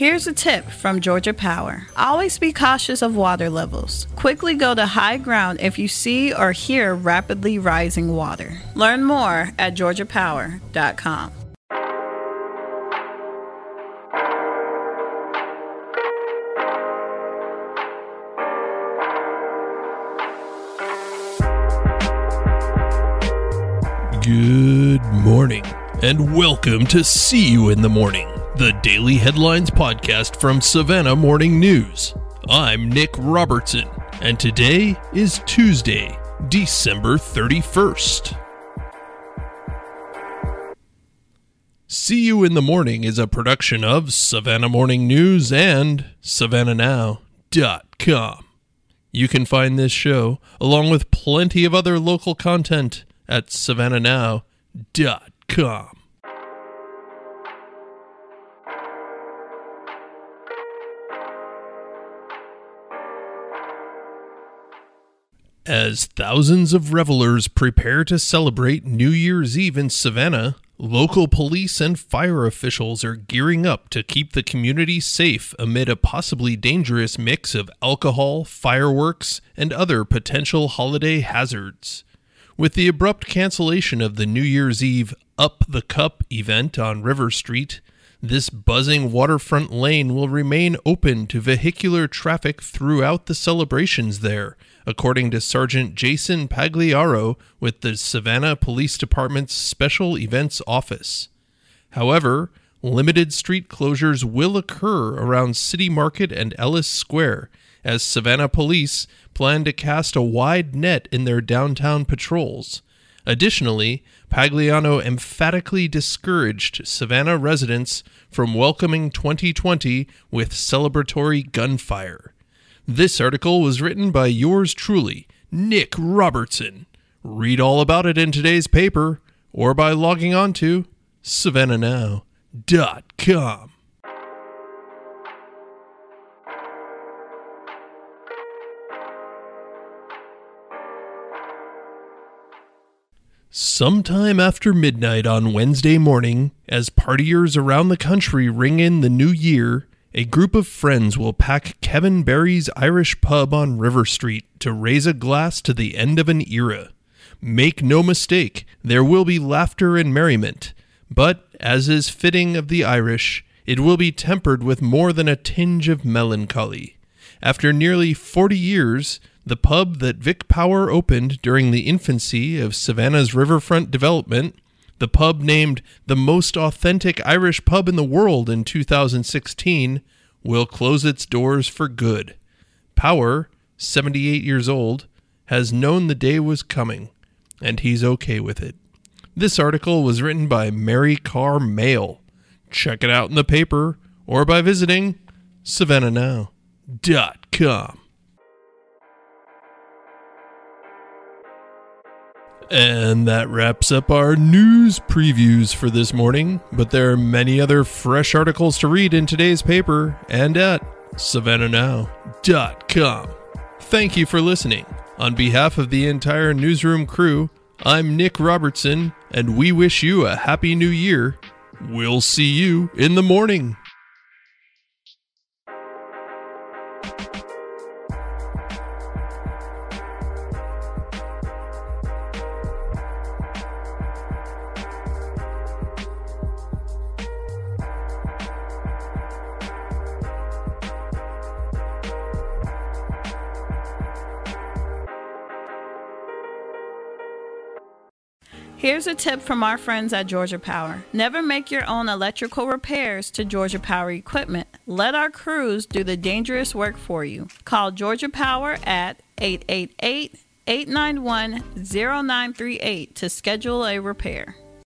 Here's a tip from Georgia Power. Always be cautious of water levels. Quickly go to high ground if you see or hear rapidly rising water. Learn more at georgiapower.com. Good morning, and welcome to See You in the Morning, the daily headlines podcast from Savannah Morning News. I'm Nick Robertson, and today is Tuesday, December 31st. See You in the Morning is a production of Savannah Morning News and SavannahNow.com. You can find this show, along with plenty of other local content, at savannahnow.com. As thousands of revelers prepare to celebrate New Year's Eve in Savannah, local police and fire officials are gearing up to keep the community safe amid a possibly dangerous mix of alcohol, fireworks, and other potential holiday hazards. With the abrupt cancellation of the New Year's Eve Up the Cup event on River Street, this buzzing waterfront lane will remain open to vehicular traffic throughout the celebrations there, according to Sergeant Jason Pagliaro with the Savannah Police Department's Special Events Office. However, limited street closures will occur around City Market and Ellis Square as Savannah police plan to cast a wide net in their downtown patrols. Additionally, Pagliaro emphatically discouraged Savannah residents from welcoming 2020 with celebratory gunfire. This article was written by yours truly, Nick Robertson. Read all about it in today's paper or by logging on to savannahnow.com. Sometime after midnight on Wednesday morning, as partiers around the country ring in the new year, a group of friends will pack Kevin Barry's Irish pub on River Street to raise a glass to the end of an era. Make no mistake, there will be laughter and merriment, but, as is fitting of the Irish, it will be tempered with more than a tinge of melancholy. After nearly forty years, the pub that Vic Power opened during the infancy of Savannah's riverfront development, the pub named the most authentic Irish pub in the world in 2016, will close its doors for good. Power, 78 years old, has known the day was coming, and he's okay with it. This article was written by Mary Carr Mayle. Check it out in the paper or by visiting savannahnow.com. And that wraps up our news previews for this morning. But there are many other fresh articles to read in today's paper and at savannahnow.com. Thank you for listening. On behalf of the entire newsroom crew, I'm Nick Robertson, and we wish you a happy new year. We'll see you in the morning. Here's a tip from our friends at Georgia Power. Never make your own electrical repairs to Georgia Power equipment. Let our crews do the dangerous work for you. Call Georgia Power at 888 891 0938 to schedule a repair.